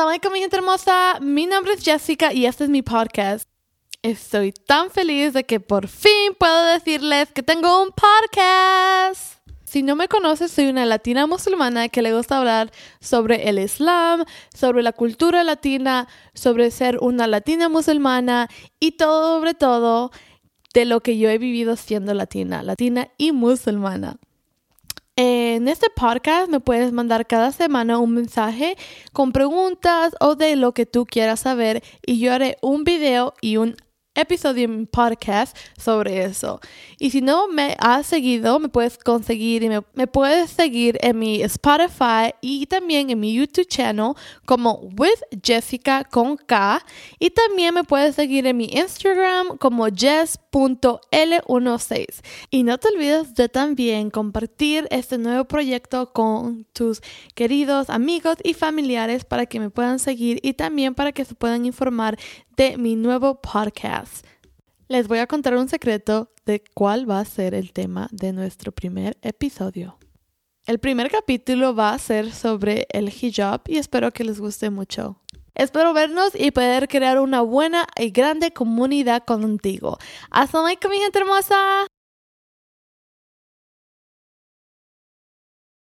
Assalamualaikum mi gente hermosa, mi nombre es Jessica y este es mi podcast. Estoy tan feliz de que por fin puedo decirles que tengo un podcast. Si no me conoces, soy una latina musulmana que le gusta hablar sobre el Islam, sobre la cultura latina, sobre ser una latina musulmana y todo, sobre todo de lo que yo he vivido siendo latina, latina y musulmana. En este podcast me puedes mandar cada semana un mensaje con preguntas o de lo que tú quieras saber y yo haré un video y un episodio en podcast sobre eso. Y si no me has seguido, me puedes conseguir y me, me, puedes seguir en mi Spotify y también en mi YouTube channel como With Jessica con K. Y también me puedes seguir en mi Instagram como jess.l16. Y no te olvides de también compartir este nuevo proyecto con tus queridos amigos y familiares para que me puedan seguir y también para que se puedan informar de mi nuevo podcast. Les voy a contar un secreto de cuál va a ser el tema de nuestro primer episodio. El primer capítulo va a ser sobre el hijab y espero que les guste mucho. Espero vernos y poder crear una buena y grande comunidad contigo. Hasta luego, mi gente hermosa.